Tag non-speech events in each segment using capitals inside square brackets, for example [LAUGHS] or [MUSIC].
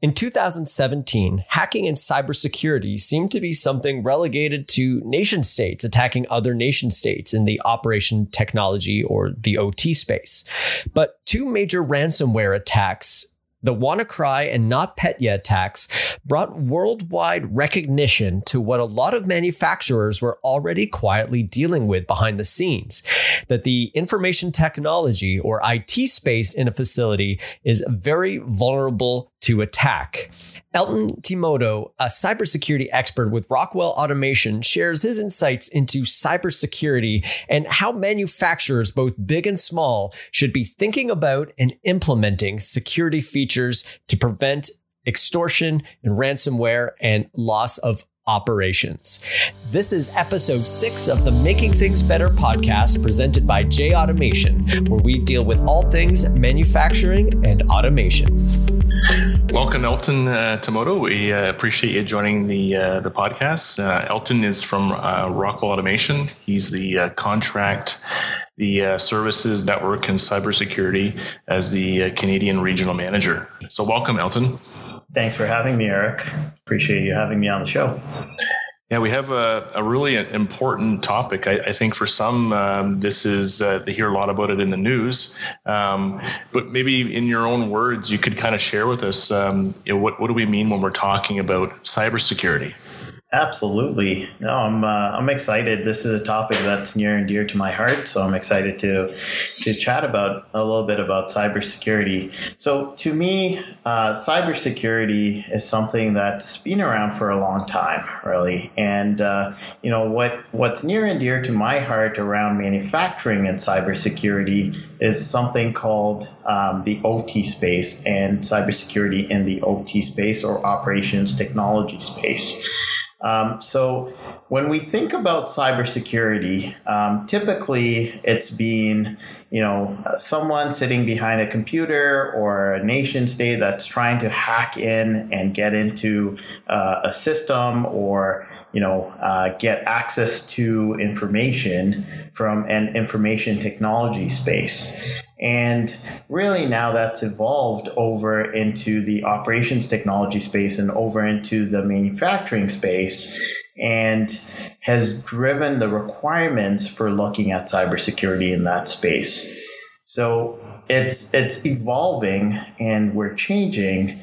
In 2017, hacking and cybersecurity seemed to be something relegated to nation states attacking other nation states in the operation technology or the OT space. But two major ransomware attacks the WannaCry and NotPetya attacks brought worldwide recognition to what a lot of manufacturers were already quietly dealing with behind the scenes that the information technology or IT space in a facility is very vulnerable to attack. Elton Timoto, a cybersecurity expert with Rockwell Automation, shares his insights into cybersecurity and how manufacturers, both big and small, should be thinking about and implementing security features to prevent extortion and ransomware and loss of operations. This is episode six of the Making Things Better podcast presented by J Automation, where we deal with all things manufacturing and automation. Welcome, Elton uh, Timoto. We uh, appreciate you joining the uh, the podcast. Uh, Elton is from uh, Rockwell Automation. He's the uh, contract, the services, network, and cybersecurity as the Canadian regional manager. So, welcome, Elton. Thanks for having me, Eric. Appreciate you having me on the show. Yeah, we have a, a really important topic. I, I think for some, um, this is, uh, they hear a lot about it in the news. Um, but maybe in your own words, you could kind of share with us um, you know, what, what do we mean when we're talking about cybersecurity? Absolutely. No, I'm uh, I'm excited. This is a topic that's near and dear to my heart, so I'm excited to to chat about a little bit about cybersecurity. So, to me, uh, cybersecurity is something that's been around for a long time, really. And uh, you know what what's near and dear to my heart around manufacturing and cybersecurity is something called um, the OT space and cybersecurity in the OT space or operations technology space. Um, so when we think about cybersecurity, um, typically it's been, you know, someone sitting behind a computer or a nation state that's trying to hack in and get into uh, a system or, you know, uh, get access to information from an information technology space. And really now that's evolved over into the operations technology space and over into the manufacturing space and has driven the requirements for looking at cybersecurity in that space. So it's it's evolving and we're changing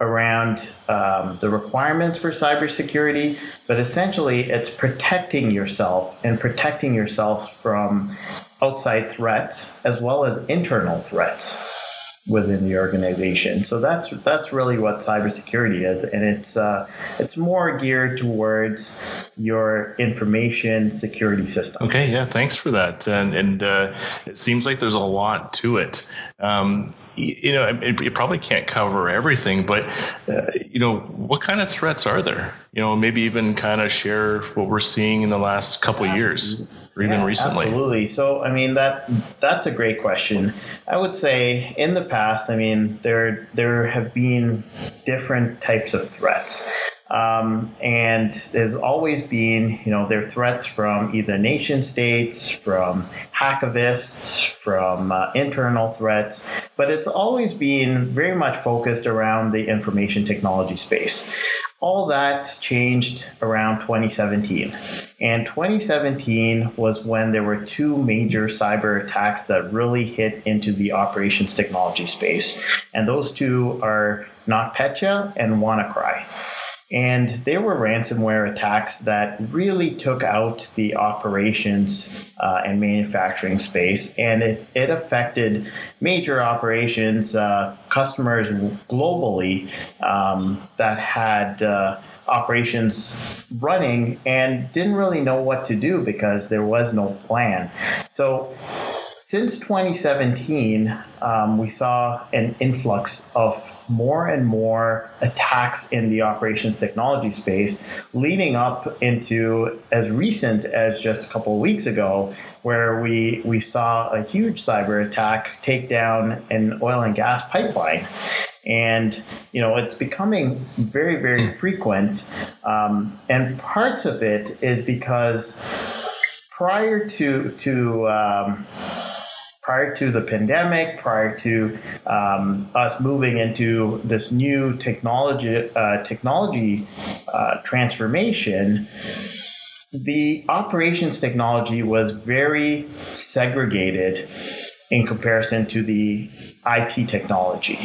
around um, the requirements for cybersecurity, but essentially it's protecting yourself and protecting yourself from outside threats as well as internal threats within the organization. So that's that's really what cybersecurity is, and it's uh, it's more geared towards your information security system. Okay, yeah, thanks for that, and and uh, it seems like there's a lot to it. Um, you know, it, you probably can't cover everything, but uh, you know, what kind of threats are there? You know, maybe even kind of share what we're seeing in the last couple of years or even yeah, recently. Absolutely. So, I mean, that that's a great question. I would say in the past, I mean, there there have been different types of threats. Um, and there's always been, you know, there are threats from either nation states, from hacktivists, from uh, internal threats, but it's always been very much focused around the information technology space. All that changed around 2017. And 2017 was when there were two major cyber attacks that really hit into the operations technology space. And those two are NotPetya and WannaCry. And there were ransomware attacks that really took out the operations uh, and manufacturing space, and it, it affected major operations, uh, customers globally um, that had. Uh, operations running and didn't really know what to do because there was no plan. So since 2017, um, we saw an influx of more and more attacks in the operations technology space, leading up into as recent as just a couple of weeks ago, where we, we saw a huge cyber attack take down an oil and gas pipeline. And you know it's becoming very, very hmm. frequent, um, and parts of it is because prior to to um, prior to the pandemic, prior to um, us moving into this new technology uh, technology uh, transformation, the operations technology was very segregated in comparison to the IT technology.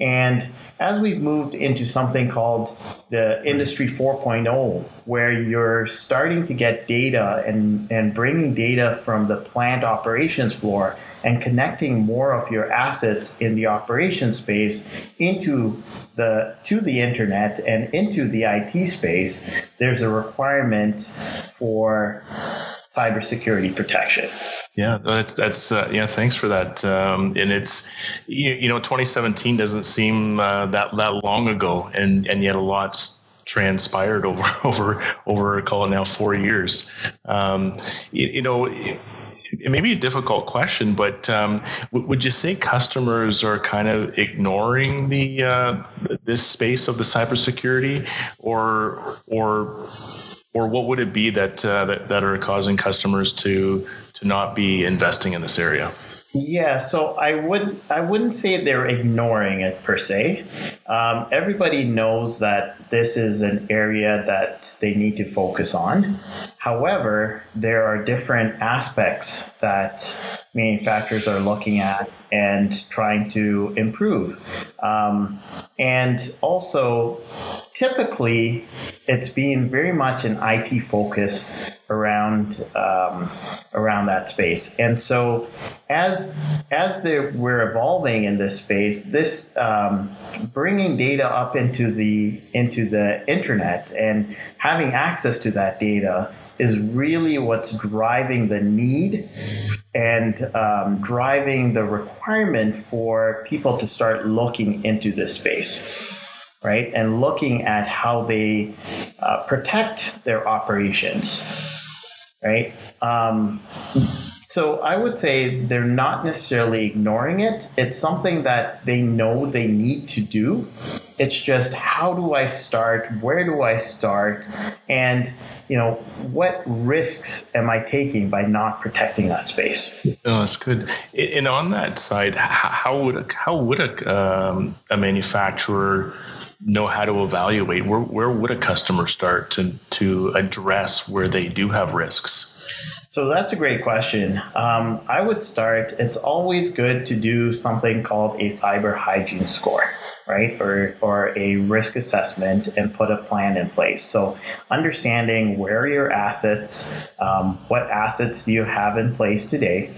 And as we've moved into something called the Industry 4.0, where you're starting to get data and, and bringing data from the plant operations floor and connecting more of your assets in the operations space into the to the internet and into the IT space, there's a requirement for cybersecurity protection. Yeah, that's that's uh, yeah. Thanks for that. Um, and it's you, you, know 2017 doesn't seem uh, that that long ago, and and yet a lot's transpired over [LAUGHS] over over call it now four years. Um, you, you, know. It may be a difficult question, but um, w- would you say customers are kind of ignoring the uh, this space of the cybersecurity, or or or what would it be that, uh, that that are causing customers to to not be investing in this area? Yeah, so I would I wouldn't say they're ignoring it per se. Um, everybody knows that this is an area that they need to focus on. However, there are different aspects that manufacturers are looking at and trying to improve. Um, and also, typically, it's being very much an IT focus around um, around that space. And so, as as we're evolving in this space, this um, bringing data up into the into the internet and having access to that data is really what's driving the need and um, driving the requirement for people to start looking into this space right and looking at how they uh, protect their operations right um, so I would say they're not necessarily ignoring it. It's something that they know they need to do. It's just how do I start? Where do I start? And you know, what risks am I taking by not protecting that space? Oh, that's good. And on that side, how would a, how would a, um, a manufacturer know how to evaluate? Where where would a customer start to to address where they do have risks? So that's a great question. Um, I would start, it's always good to do something called a cyber hygiene score, right? Or, or a risk assessment and put a plan in place. So understanding where your assets, um, what assets do you have in place today,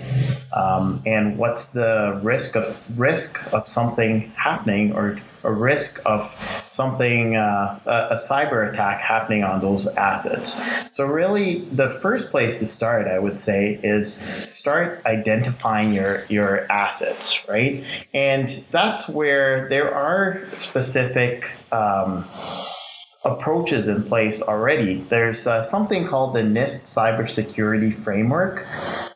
um, and what's the risk of risk of something happening or a risk of something, uh, a, cyber attack happening on those assets. So, really, the first place to start, I would say, is start identifying your, your assets, right? And that's where there are specific. Um, approaches in place already. There's uh, something called the NIST Cybersecurity Framework,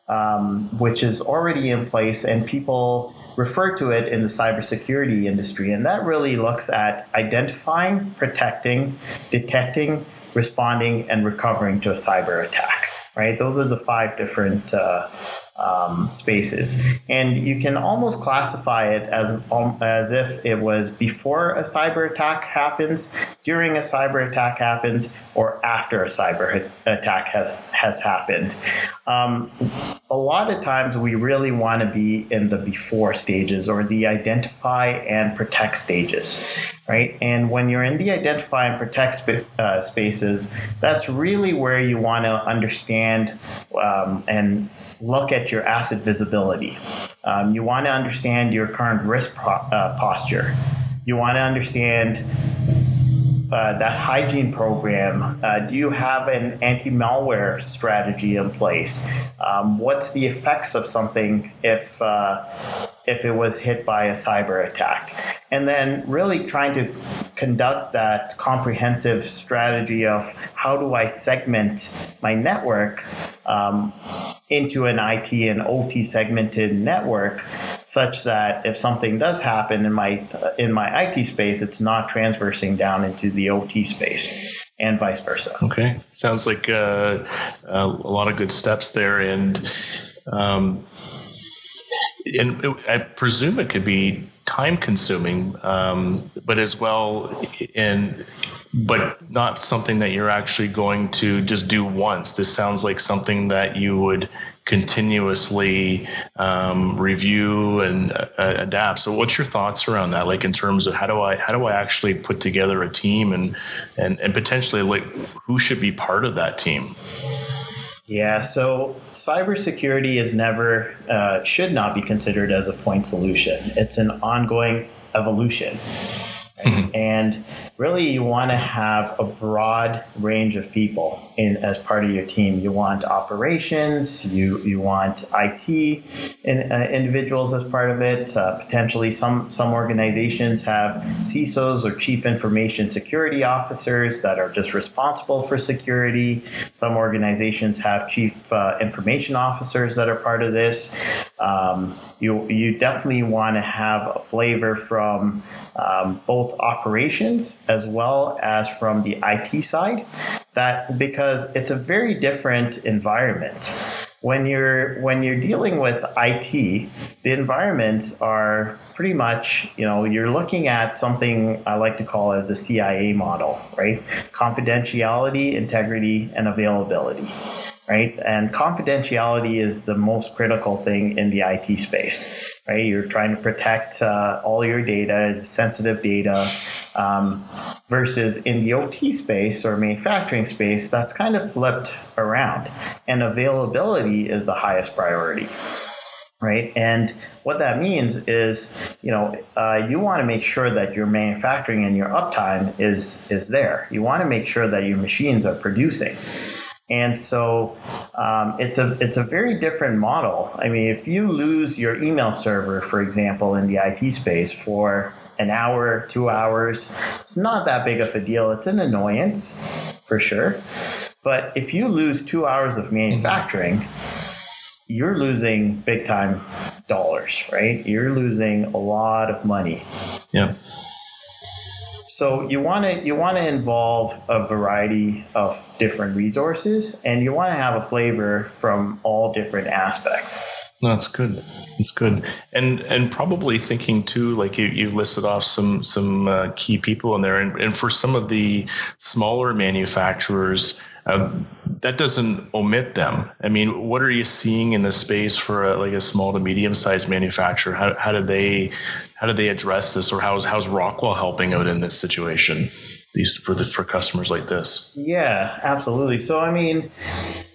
um, which is already in place, and people refer to it in the cybersecurity industry. And that really looks at identifying, protecting, detecting, responding, and recovering to a cyber attack. Right? Those are the five different uh, um, spaces, and you can almost classify it as um, as if it was before a cyber attack happens, during a cyber attack happens, or after a cyber attack has has happened. Um, a lot of times, we really want to be in the before stages or the identify and protect stages, right? And when you're in the identify and protect sp- uh, spaces, that's really where you want to understand um, and look at your asset visibility. Um, you want to understand your current risk pro- uh, posture. You want to understand uh, that hygiene program? Uh, do you have an anti malware strategy in place? Um, what's the effects of something if uh, if it was hit by a cyber attack? And then really trying to conduct that comprehensive strategy of how do I segment my network um, into an IT and OT segmented network such that if something does happen in my uh, in my IT space, it's not transversing down into the OT space and vice versa. Okay, sounds like uh, a lot of good steps there, and um, and I presume it could be time consuming, um, but as well, and but not something that you're actually going to just do once. This sounds like something that you would continuously um, review and uh, adapt. So, what's your thoughts around that? Like in terms of how do I how do I actually put together a team and and and potentially like who should be part of that team? Yeah, so cybersecurity is never, uh, should not be considered as a point solution. It's an ongoing evolution. Mm-hmm. And really, you want to have a broad range of people in as part of your team. You want operations, you you want IT in, uh, individuals as part of it. Uh, potentially, some some organizations have CISOs or chief information security officers that are just responsible for security. Some organizations have chief uh, information officers that are part of this. Um, you you definitely want to have a flavor from um, both operations as well as from the IT side. That because it's a very different environment. When you're when you're dealing with IT, the environments are pretty much you know you're looking at something I like to call as the CIA model, right? Confidentiality, integrity, and availability right? And confidentiality is the most critical thing in the IT space, right? You're trying to protect uh, all your data, sensitive data, um, versus in the OT space or manufacturing space, that's kind of flipped around. And availability is the highest priority. Right. And what that means is, you know, uh, you want to make sure that your manufacturing and your uptime is is there. You want to make sure that your machines are producing. And so um, it's a it's a very different model. I mean, if you lose your email server, for example, in the IT space for an hour, two hours, it's not that big of a deal. It's an annoyance, for sure. But if you lose two hours of manufacturing, you're losing big time dollars, right? You're losing a lot of money. Yeah. So you want to you want to involve a variety of different resources, and you want to have a flavor from all different aspects. that's good. That's good. And and probably thinking too, like you you listed off some some uh, key people in there, and, and for some of the smaller manufacturers, um, that doesn't omit them. I mean, what are you seeing in the space for a, like a small to medium sized manufacturer? How, how do they how do they address this, or how's how's Rockwell helping out in this situation? These for the for customers like this. Yeah, absolutely. So I mean,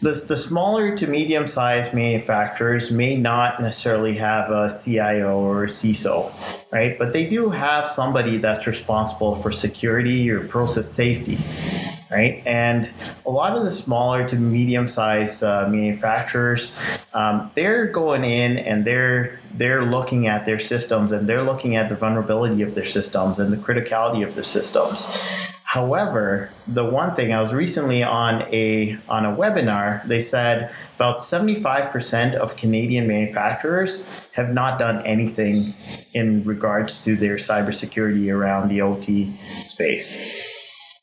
the the smaller to medium sized manufacturers may not necessarily have a CIO or CISO, right? But they do have somebody that's responsible for security or process safety right? And a lot of the smaller to medium sized uh, manufacturers, um, they're going in and they're they're looking at their systems and they're looking at the vulnerability of their systems and the criticality of their systems. However, the one thing I was recently on a on a webinar, they said about 75% of Canadian manufacturers have not done anything in regards to their cybersecurity around the OT space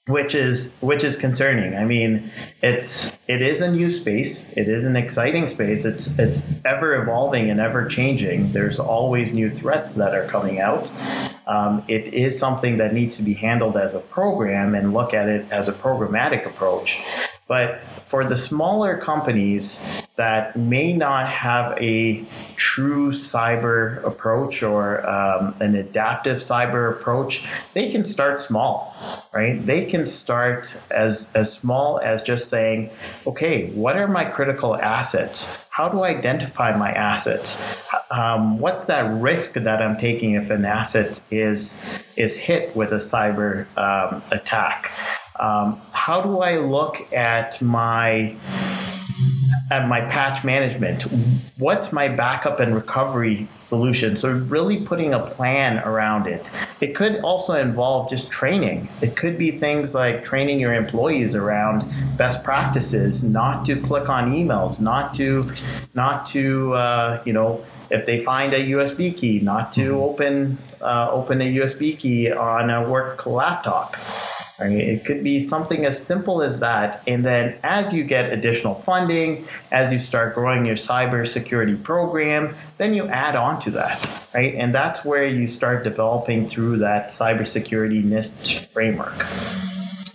which is which is concerning. I mean, it's it is a new space. It is an exciting space. It's it's ever evolving and ever changing. There's always new threats that are coming out. Um, it is something that needs to be handled as a program and look at it as a programmatic approach. But for the smaller companies that may not have a true cyber approach or um, an adaptive cyber approach, they can start small, right? They can start as, as small as just saying, okay, what are my critical assets? How do I identify my assets? Um, what's that risk that I'm taking if an asset is, is hit with a cyber um, attack? Um, how do I look at my at my patch management? What's my backup and recovery solution? So really putting a plan around it. It could also involve just training. It could be things like training your employees around best practices, not to click on emails, not to not to uh, you know if they find a USB key, not to mm-hmm. open uh, open a USB key on a work laptop Right? It could be something as simple as that. And then as you get additional funding, as you start growing your cybersecurity program, then you add on to that, right? And that's where you start developing through that cybersecurity NIST framework.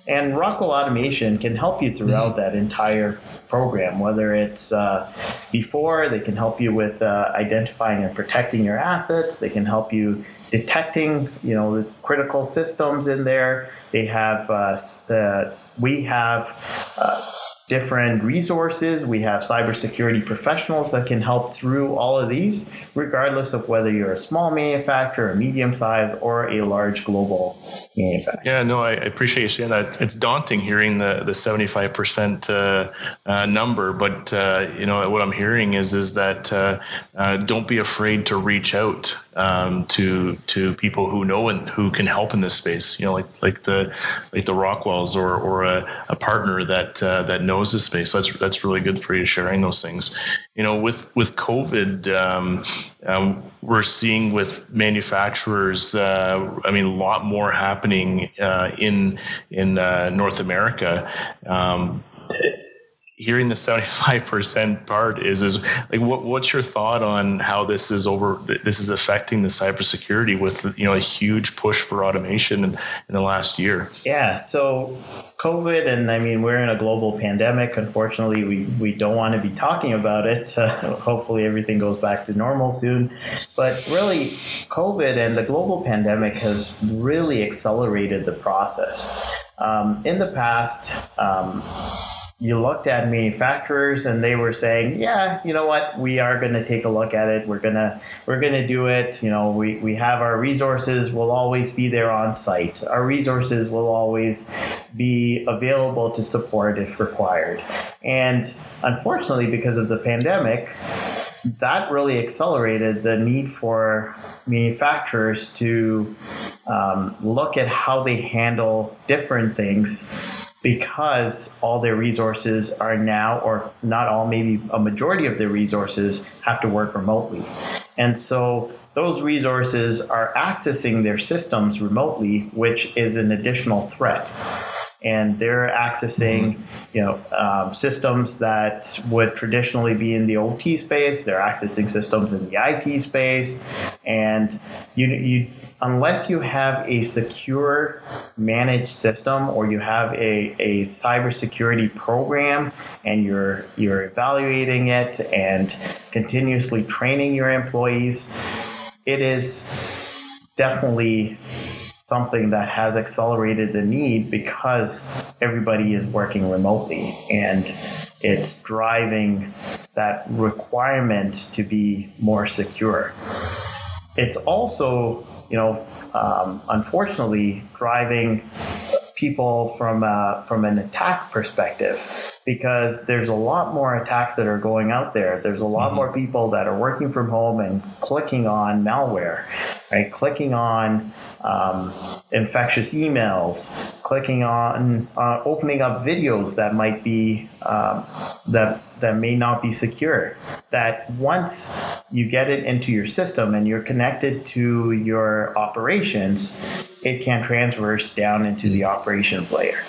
And Rockwell Automation can help you throughout mm-hmm. that entire program, whether it's uh, before, they can help you with uh, identifying and protecting your assets, they can help you detecting, you know, the critical systems in there. They have, uh, the, we have uh, different resources. We have cybersecurity professionals that can help through all of these, regardless of whether you're a small manufacturer, a medium size, or a large global manufacturer. Yeah, no, I appreciate you saying that. It's daunting hearing the the 75% uh, uh, number, but uh, you know what I'm hearing is is that uh, uh, don't be afraid to reach out um, to to people who know and who can help in this space. You know, like like the like the Rockwells or or a, a partner that uh, that knows the space. So that's that's really good for you sharing those things. You know, with with COVID, um, um, we're seeing with manufacturers. Uh, I mean, a lot more happening uh, in in uh, North America. Um, hearing the 75% part is is like what what's your thought on how this is over this is affecting the cybersecurity with you know a huge push for automation in, in the last year? Yeah so covid and i mean we're in a global pandemic. Unfortunately we we don't want to be talking about it. Uh, [LAUGHS] hopefully everything goes back to normal soon. But really covid and the global pandemic has really accelerated the process. Um, in the past um, you looked at manufacturers and they were saying, yeah, you know what, we are going to take a look at it. We're going to we're going to do it. You know, we, we have our resources. We'll always be there on site. Our resources will always be available to support if required. And unfortunately, because of the pandemic, that really accelerated the need for manufacturers to um, look at how they handle different things because all their resources are now, or not all, maybe a majority of their resources have to work remotely. And so those resources are accessing their systems remotely, which is an additional threat and they're accessing you know um, systems that would traditionally be in the OT space. They're accessing systems in the IT space, and you you unless you have a secure managed system or you have a, a cybersecurity program and you're you're evaluating it and continuously training your employees, it is definitely something that has accelerated the need because everybody is working remotely and it's driving that requirement to be more secure. It's also, you know, um, unfortunately driving people from a, from an attack perspective because there's a lot more attacks that are going out there. There's a lot mm-hmm. more people that are working from home and clicking on malware, right? Clicking on um, infectious emails, clicking on uh, opening up videos that might be um, that that may not be secure. That once you get it into your system and you're connected to your operations, it can transverse down into the operations layer.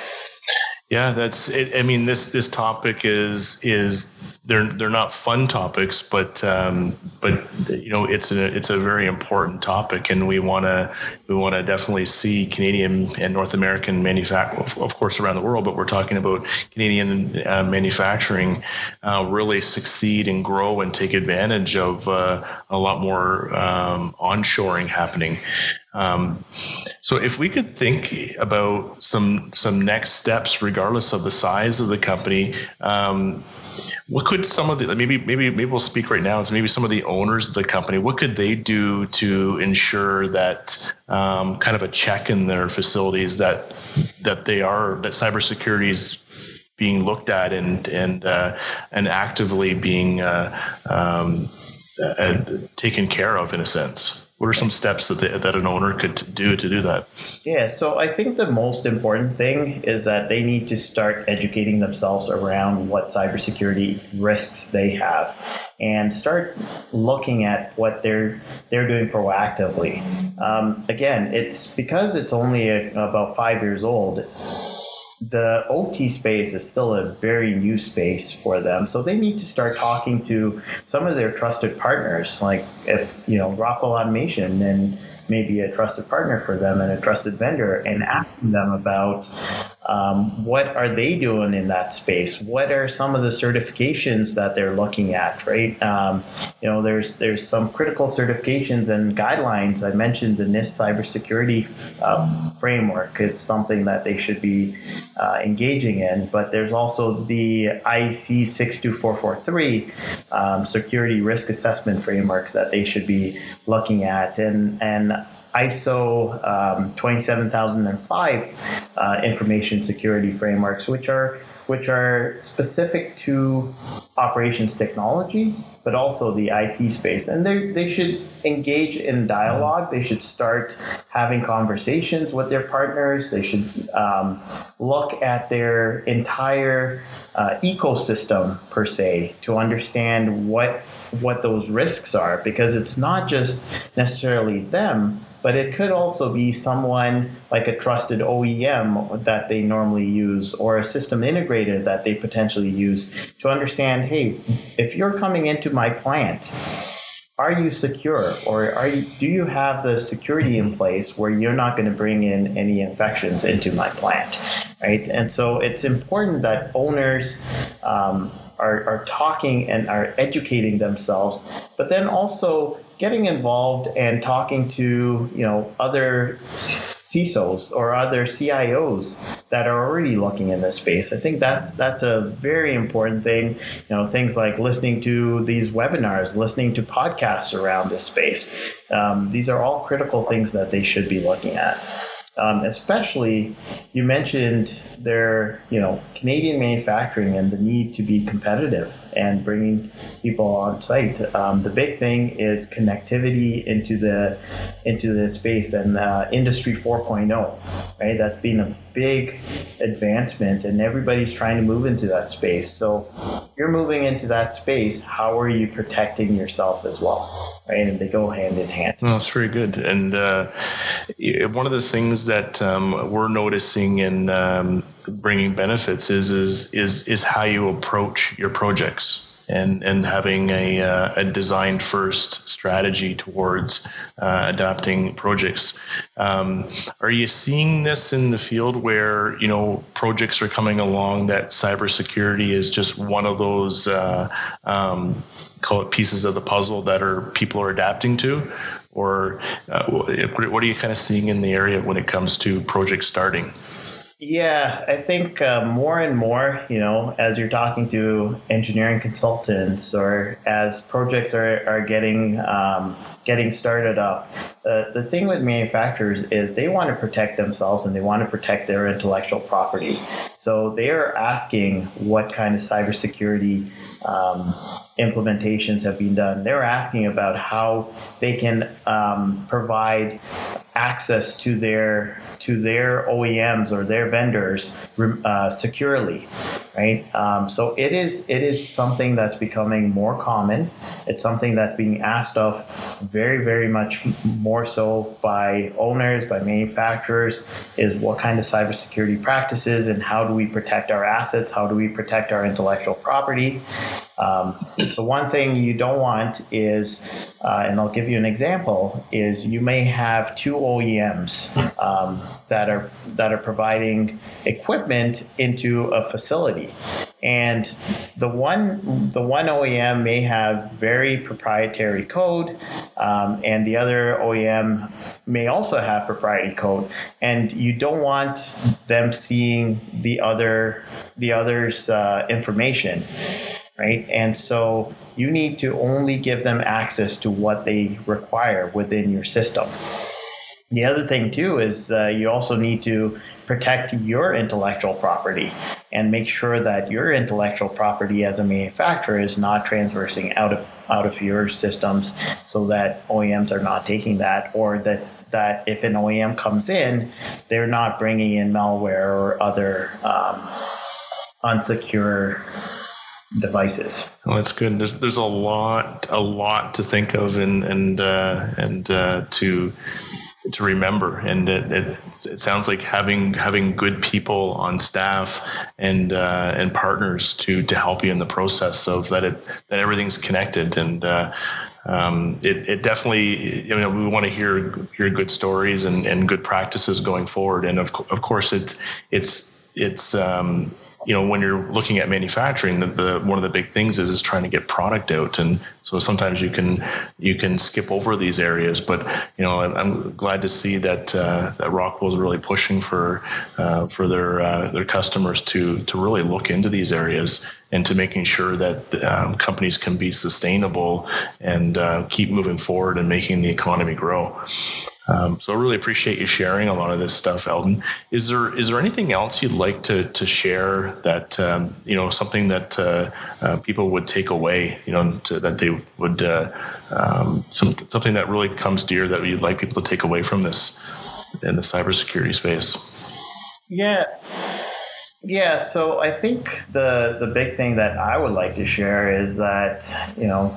Yeah, that's it. I mean, this this topic is is they're they're not fun topics, but um, but you know it's a it's a very important topic, and we want to we want to definitely see Canadian and North American manufacturing, of course, around the world, but we're talking about Canadian uh, manufacturing uh, really succeed and grow and take advantage of uh, a lot more um, onshoring happening. Um, so if we could think about some some next steps, regardless of the size of the company, um, what could some of the maybe maybe maybe we'll speak right now to maybe some of the owners of the company. What could they do to ensure that um, kind of a check in their facilities that that they are that cybersecurity is being looked at and and uh, and actively being uh, um, uh, taken care of in a sense. What are some steps that they, that an owner could do to do that? Yeah, so I think the most important thing is that they need to start educating themselves around what cybersecurity risks they have and start looking at what they're they're doing proactively. Um, again, it's because it's only a, about five years old the OT space is still a very new space for them. So they need to start talking to some of their trusted partners, like if, you know, Rockwell Automation and maybe a trusted partner for them and a trusted vendor and asking them about um, what are they doing in that space? What are some of the certifications that they're looking at, right? Um, you know, there's there's some critical certifications and guidelines. I mentioned the NIST cybersecurity uh, framework is something that they should be uh, engaging in, but there's also the IEC 62443 um, security risk assessment frameworks that they should be looking at, and and ISO um, 27005 uh, information security frameworks, which are which are specific to operations technology, but also the IT space. And they, they should engage in dialogue. They should start having conversations with their partners. They should um, look at their entire uh, ecosystem, per se, to understand what what those risks are because it's not just necessarily them but it could also be someone like a trusted OEM that they normally use or a system integrator that they potentially use to understand hey, if you're coming into my plant, are you secure? Or are you, do you have the security in place where you're not going to bring in any infections into my plant right? And so it's important that owners um, are, are talking and are educating themselves but then also getting involved and talking to you know other CISOs or other CIOs that are already looking in this space. I think that's that's a very important thing. You know, things like listening to these webinars, listening to podcasts around this space. Um, these are all critical things that they should be looking at. Um, especially, you mentioned their, you know, Canadian manufacturing and the need to be competitive and bringing people on site. Um, the big thing is connectivity into the into the space and uh, Industry 4.0, right? That's been a big advancement, and everybody's trying to move into that space. So, you're moving into that space. How are you protecting yourself as well? right? And they go hand in hand. Well, that's very good. And uh, one of the things that um, we're noticing in um, bringing benefits is is is is how you approach your projects. And, and having a, uh, a design first strategy towards uh, adapting projects. Um, are you seeing this in the field where you know projects are coming along that cybersecurity is just one of those uh, um, call it pieces of the puzzle that are people are adapting to, or uh, what are you kind of seeing in the area when it comes to projects starting? Yeah, I think uh, more and more, you know, as you're talking to engineering consultants or as projects are, are getting um, getting started up, uh, the thing with manufacturers is they want to protect themselves and they want to protect their intellectual property. So they are asking what kind of cybersecurity um, implementations have been done. They're asking about how they can um, provide access to their to their OEMs or their vendors uh, securely, right? Um, so it is it is something that's becoming more common. It's something that's being asked of very very much more so by owners, by manufacturers. Is what kind of cybersecurity practices and how do we protect our assets? How do we protect our intellectual property? Um, the one thing you don't want is, uh, and I'll give you an example, is you may have two OEMs um, that are that are providing equipment into a facility, and the one the one OEM may have very proprietary code, um, and the other OEM may also have proprietary code, and you don't want them seeing the other the other's uh, information right? And so you need to only give them access to what they require within your system. the other thing too is uh, you also need to protect your intellectual property and make sure that your intellectual property as a manufacturer is not transversing out of out of your systems so that OEMs are not taking that or that that if an OEM comes in they're not bringing in malware or other um, unsecure devices. Well, that's good. There's there's a lot a lot to think of and and uh, and uh, to to remember. And it, it, it, sounds like having having good people on staff and uh, and partners to to help you in the process of that it that everything's connected and. Uh, um, it, it definitely, you know, we want to hear hear good stories and, and good practices going forward. And of, of course, it's it's it's um, you know when you're looking at manufacturing the, the, one of the big things is is trying to get product out. And so sometimes you can you can skip over these areas. But you know i'm, I'm glad to see that uh, that rockwell is really pushing for uh, for their uh, their customers to to really look into these areas and to making sure that um, companies can be sustainable and uh, keep moving forward and making the economy grow um, so I really appreciate you sharing a lot of this stuff, Eldon. Is there is there anything else you'd like to to share that um, you know something that uh, uh, people would take away, you know, to, that they would uh, um, some, something that really comes dear that you'd like people to take away from this in the cybersecurity space? Yeah. Yeah, so I think the the big thing that I would like to share is that you know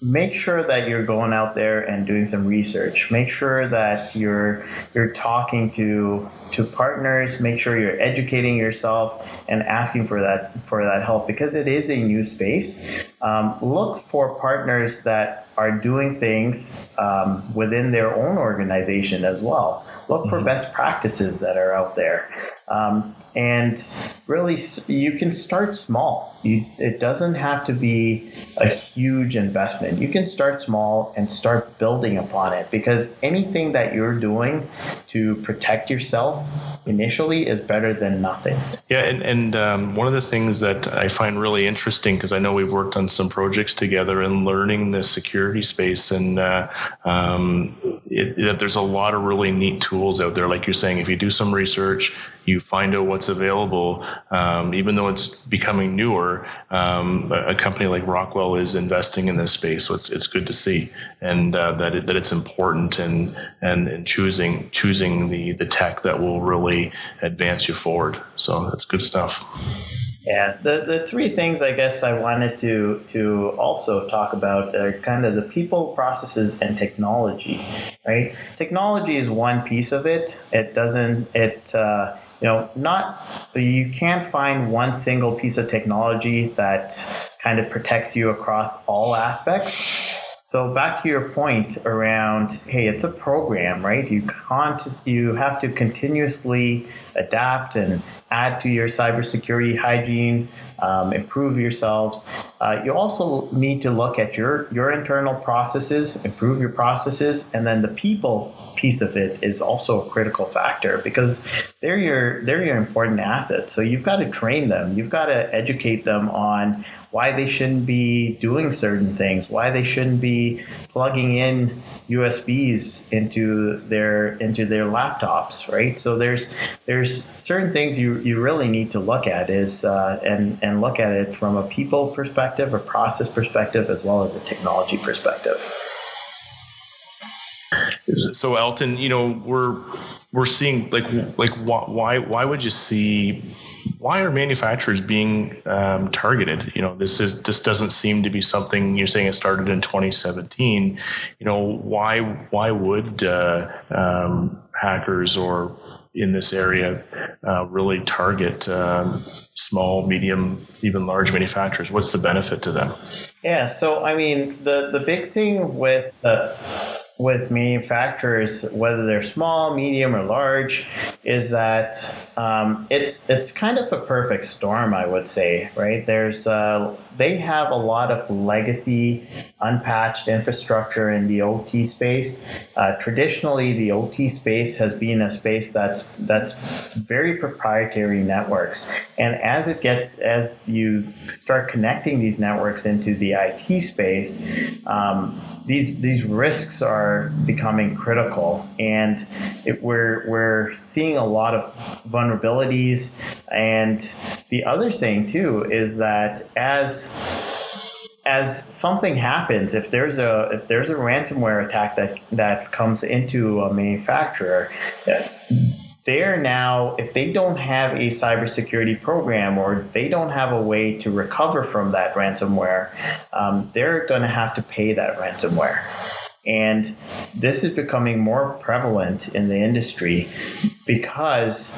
make sure that you're going out there and doing some research. Make sure that you're you're talking to to partners. Make sure you're educating yourself and asking for that for that help because it is a new space. Um, look for partners that are doing things um, within their own organization as well. Look for mm-hmm. best practices that are out there. Um, and really, you can start small. You, it doesn't have to be a huge investment. You can start small and start building upon it because anything that you're doing to protect yourself initially is better than nothing. Yeah, and, and um, one of the things that I find really interesting because I know we've worked on some projects together and learning the security space, and uh, um, it, there's a lot of really neat tools out there. Like you're saying, if you do some research, you find out what's available, um, even though it's becoming newer. Um, a company like Rockwell is investing in this space, so it's it's good to see, and uh, that it, that it's important and and and choosing choosing the the tech that will really advance you forward. So that's good stuff. Yeah, the, the three things I guess I wanted to to also talk about are kind of the people, processes, and technology. Right, technology is one piece of it. It doesn't it. Uh, you know, not you can't find one single piece of technology that kind of protects you across all aspects. So back to your point around, hey, it's a program, right? You can't, you have to continuously adapt and add to your cybersecurity hygiene, um, improve yourselves. Uh, you also need to look at your your internal processes, improve your processes, and then the people piece of it is also a critical factor because they're your they're your important assets. So you've got to train them, you've got to educate them on why they shouldn't be doing certain things, why they shouldn't be plugging in USBs into their into their laptops, right? So there's there's certain things you, you really need to look at is uh, and and look at it from a people perspective, a process perspective, as well as a technology perspective. So Elton, you know, we're we're seeing like like why why would you see why are manufacturers being um, targeted? You know, this is this doesn't seem to be something you're saying it started in 2017. You know, why why would uh, um, hackers or in this area uh, really target um, small, medium, even large manufacturers? What's the benefit to them? Yeah, so I mean, the the big thing with uh, with manufacturers, whether they're small, medium, or large, is that um, it's it's kind of a perfect storm, I would say. Right? There's uh, they have a lot of legacy unpatched infrastructure in the OT space. Uh, traditionally, the OT space has been a space that's that's very proprietary networks, and as it gets as you start connecting these networks into the IT space, um, these these risks are becoming critical, and it, we're we're seeing a lot of vulnerabilities. And the other thing too is that as as something happens, if there's a if there's a ransomware attack that that comes into a manufacturer, they're now if they don't have a cybersecurity program or they don't have a way to recover from that ransomware, um, they're going to have to pay that ransomware. And this is becoming more prevalent in the industry because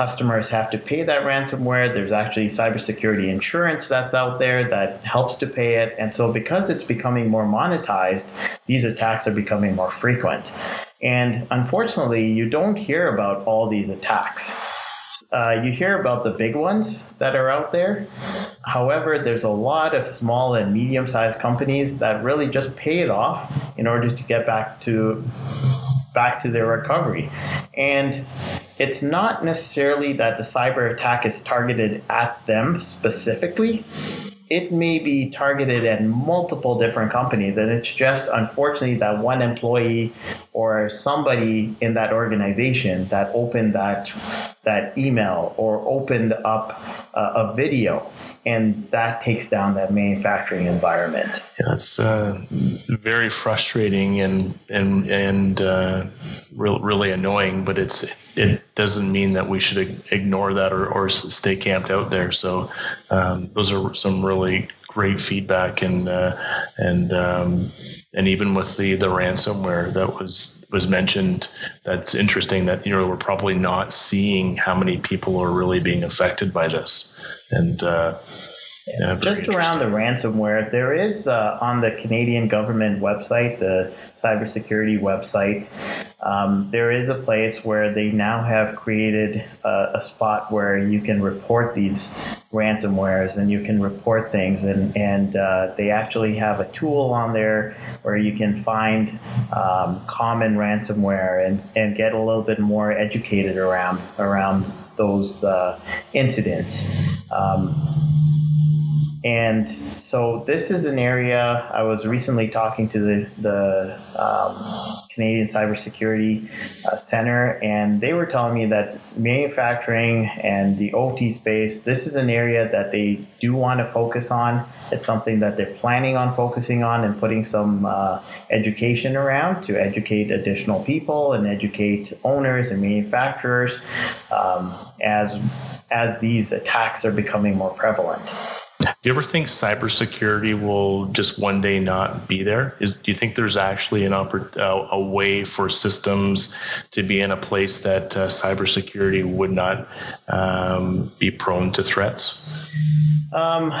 customers have to pay that ransomware. There's actually cybersecurity insurance that's out there that helps to pay it. And so, because it's becoming more monetized, these attacks are becoming more frequent. And unfortunately, you don't hear about all these attacks. Uh, you hear about the big ones that are out there. However, there's a lot of small and medium sized companies that really just pay it off in order to get back to back to their recovery. And it's not necessarily that the cyber attack is targeted at them specifically. It may be targeted at multiple different companies, and it's just unfortunately that one employee or somebody in that organization that opened that that email or opened up a video and that takes down that manufacturing environment. Yeah, it's uh, very frustrating and and and uh, re- really annoying, but it's it doesn't mean that we should ignore that or, or stay camped out there. So um, those are some really great feedback and uh, and um, and even with the the ransomware that was was mentioned, that's interesting that you know we're probably not seeing how many people are really being affected by this, and uh, yeah, Just around the ransomware, there is uh, on the Canadian government website, the cybersecurity website, um, there is a place where they now have created a, a, spot where you can report these ransomwares and you can report things. And, and uh, they actually have a tool on there where you can find um, common ransomware and, and get a little bit more educated around, around those uh, incidents. Um, and so this is an area I was recently talking to the, the um, Canadian Cybersecurity uh, Center, and they were telling me that manufacturing and the OT space, this is an area that they do want to focus on. It's something that they're planning on focusing on and putting some uh, education around to educate additional people and educate owners and manufacturers um, as as these attacks are becoming more prevalent. Do you ever think cybersecurity will just one day not be there? Is do you think there's actually an oppor- uh, a way for systems to be in a place that uh, cybersecurity would not um, be prone to threats? Um,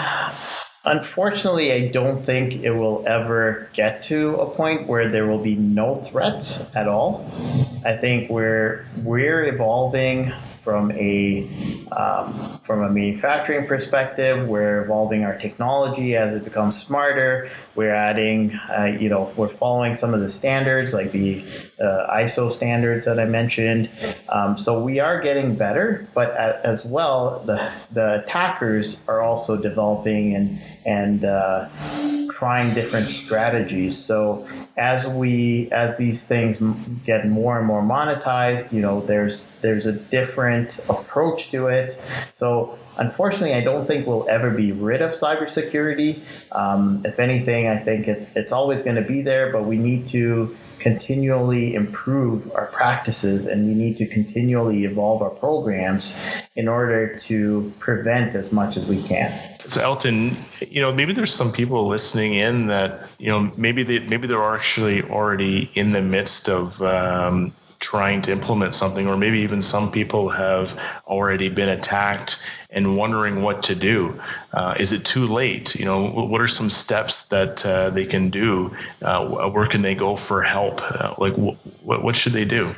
unfortunately, I don't think it will ever get to a point where there will be no threats at all. I think we're we're evolving from a um, from a manufacturing perspective. We're evolving our technology as it becomes smarter. We're adding, uh, you know, we're following some of the standards like the uh, ISO standards that I mentioned. Um, so we are getting better, but as well, the the attackers are also developing and and uh, trying different strategies. So as we as these things get more and more monetized, you know, there's there's a different approach to it. So unfortunately, I don't think we'll ever be rid of cybersecurity. Um, if anything, I think it, it's always going to be there, but we need to continually improve our practices and we need to continually evolve our programs in order to prevent as much as we can. So Elton, you know, maybe there's some people listening in that, you know, maybe they maybe they're actually already in the midst of um, trying to implement something, or maybe even some people have already been attacked and wondering what to do. Uh, is it too late? You know, what are some steps that uh, they can do? Uh, where can they go for help? Uh, like, wh- what should they do?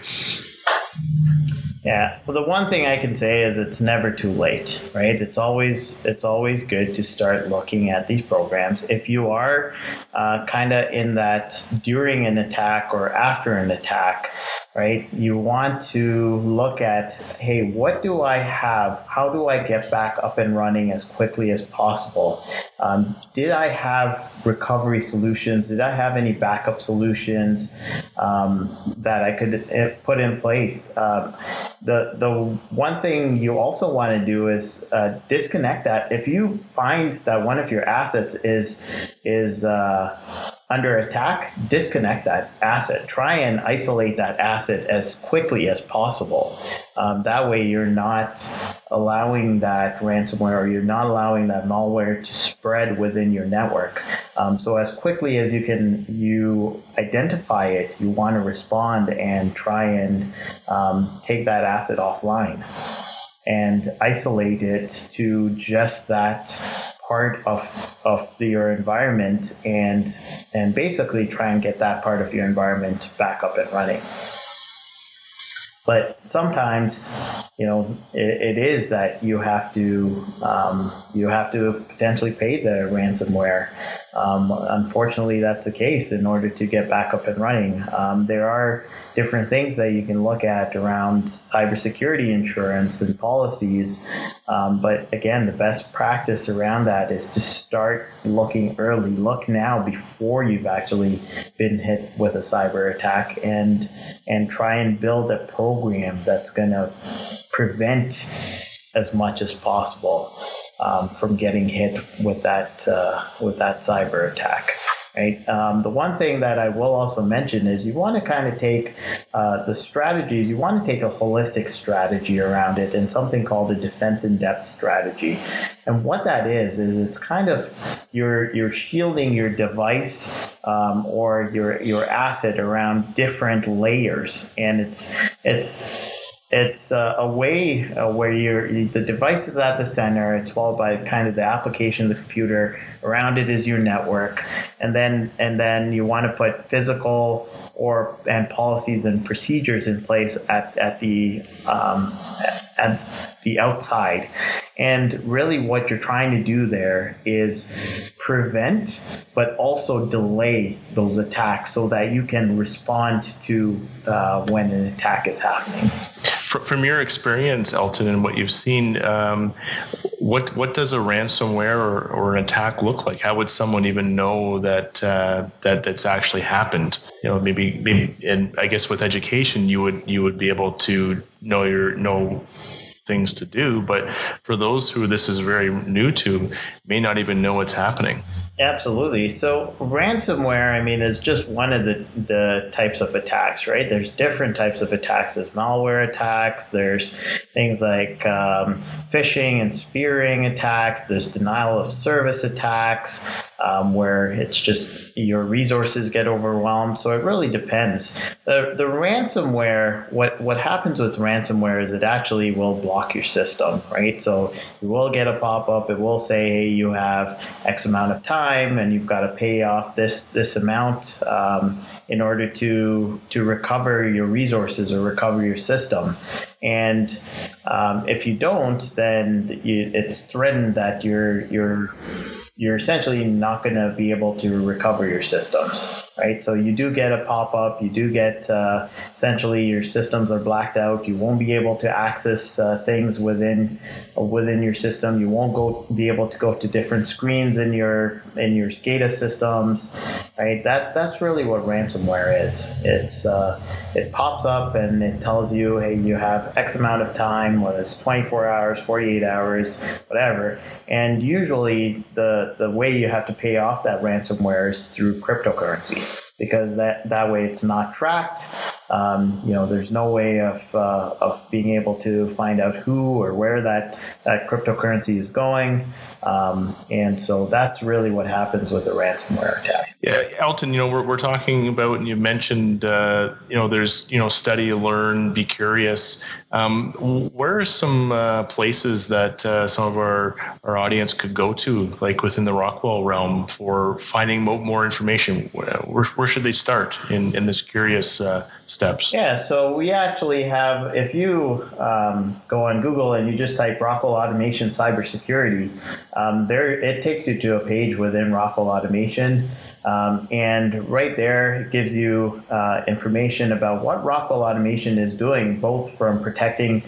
Yeah. Well, the one thing I can say is it's never too late, right? It's always it's always good to start looking at these programs. If you are uh, kind of in that during an attack or after an attack, right? You want to look at, hey, what do I have? How do I get back up and running as quickly as possible? Um, did I have recovery solutions? Did I have any backup solutions um, that I could uh, put in place? Um, the the one thing you also want to do is uh, disconnect that. If you find that one of your assets is is uh, under attack, disconnect that asset. Try and isolate that asset as quickly as possible. Um, that way, you're not allowing that ransomware or you're not allowing that malware to spread within your network. Um, so, as quickly as you can, you identify it, you want to respond and try and um, take that asset offline and isolate it to just that part of of your environment and and basically try and get that part of your environment back up and running. But sometimes, you know, it, it is that you have to um, you have to potentially pay the ransomware. Um, unfortunately, that's the case in order to get back up and running. Um, there are different things that you can look at around cybersecurity insurance and policies. Um, but again, the best practice around that is to start looking early. Look now before you've actually been hit with a cyber attack, and and try and build a program that's going to prevent as much as possible um, from getting hit with that uh, with that cyber attack right? Um, the one thing that I will also mention is you want to kind of take uh, the strategies, you want to take a holistic strategy around it and something called a defense in depth strategy. And what that is, is it's kind of you're, you're shielding your device um, or your, your asset around different layers. And it's, it's, it's a way uh, where you're, the device is at the center. It's followed by kind of the application the computer. Around it is your network, and then and then you want to put physical or and policies and procedures in place at at the um, at the outside. And really, what you're trying to do there is prevent, but also delay those attacks so that you can respond to uh, when an attack is happening. From your experience, Elton, and what you've seen, um, what what does a ransomware or, or an attack look like? How would someone even know that uh, that that's actually happened? You know, maybe maybe, and I guess with education, you would you would be able to know your know things to do. But for those who this is very new to, may not even know what's happening. Absolutely. So ransomware, I mean, is just one of the, the types of attacks, right? There's different types of attacks. There's malware attacks. There's things like um, phishing and spearing attacks. There's denial of service attacks, um, where it's just your resources get overwhelmed. So it really depends. The, the ransomware, what, what happens with ransomware is it actually will block your system, right? So you will get a pop up. It will say, hey, you have X amount of time and you've got to pay off this this amount um, in order to to recover your resources or recover your system. And um, if you don't, then you, it's threatened that you're you're you're essentially not going to be able to recover your systems, right? So you do get a pop up, you do get uh, essentially your systems are blacked out. You won't be able to access uh, things within within your system. You won't go be able to go to different screens in your in your SCADA systems, right? That that's really what ransomware is. It's uh, it pops up and it tells you, hey, you have X amount of time, whether it's 24 hours, 48 hours, whatever, and usually the the, way you have to pay off that ransomware is through cryptocurrency because that, that way it's not tracked. Um, you know, there's no way of, uh, of being able to find out who or where that, that cryptocurrency is going. Um, and so that's really what happens with a ransomware attack. Yeah, Elton, you know, we're, we're talking about, and you mentioned, uh, you know, there's, you know, study, learn, be curious. Um, where are some uh, places that uh, some of our, our audience could go to, like within the Rockwell realm, for finding more, information? Where, where should they start in, in this curious uh, state? Steps? Yeah, so we actually have, if you um, go on Google and you just type Rockwell Automation Cybersecurity, um, there it takes you to a page within Rockwell Automation. Um, and right there it gives you uh, information about what Rockwell Automation is doing, both from protecting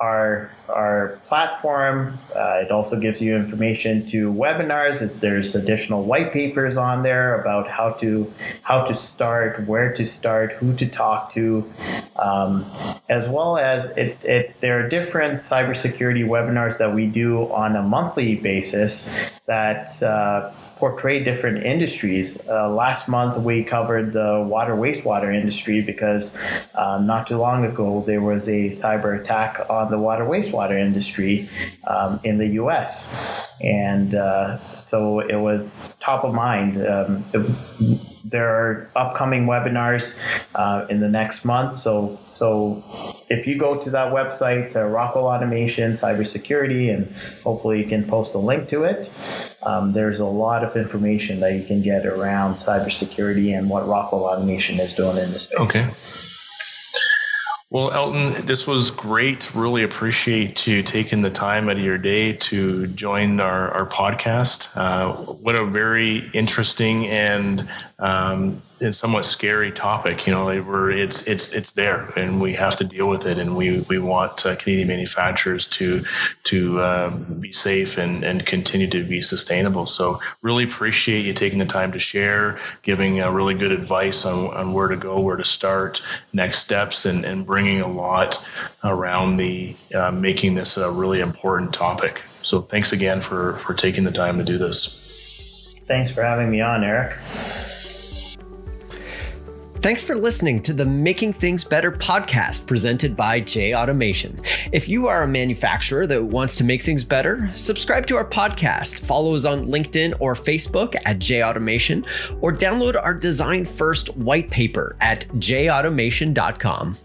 our our platform. Uh, it also gives you information to webinars. There's additional white papers on there about how to how to start, where to start, who to talk to, um, as well as it, it. There are different cybersecurity webinars that we do on a monthly basis that. Uh, portray different industries. Uh, last month we covered the water wastewater industry because uh, not too long ago there was a cyber attack on the water wastewater industry um, in the U.S. and uh, so it was top of mind. Um, it, there are upcoming webinars uh, in the next month. So, so if you go to that website, uh, Rockwell Automation, Cybersecurity, and hopefully you can post a link to it, um, there's a lot of information that you can get around cybersecurity and what Rockwell Automation is doing in the space. Okay. Well, Elton, this was great. Really appreciate you taking the time out of your day to join our, our podcast. Uh, what a very interesting and um, and somewhat scary topic. You know, we're, it's it's it's there, and we have to deal with it. And we we want uh, Canadian manufacturers to to uh, be safe and and continue to be sustainable. So really appreciate you taking the time to share, giving uh, really good advice on, on where to go, where to start, next steps, and and bringing a lot around the uh, making this a really important topic. So thanks again for for taking the time to do this. Thanks for having me on, Eric. Thanks for listening to the Making Things Better podcast presented by J Automation. If you are a manufacturer that wants to make things better, subscribe to our podcast, follow us on LinkedIn or Facebook at J Automation, or download our Design First white paper at jautomation.com.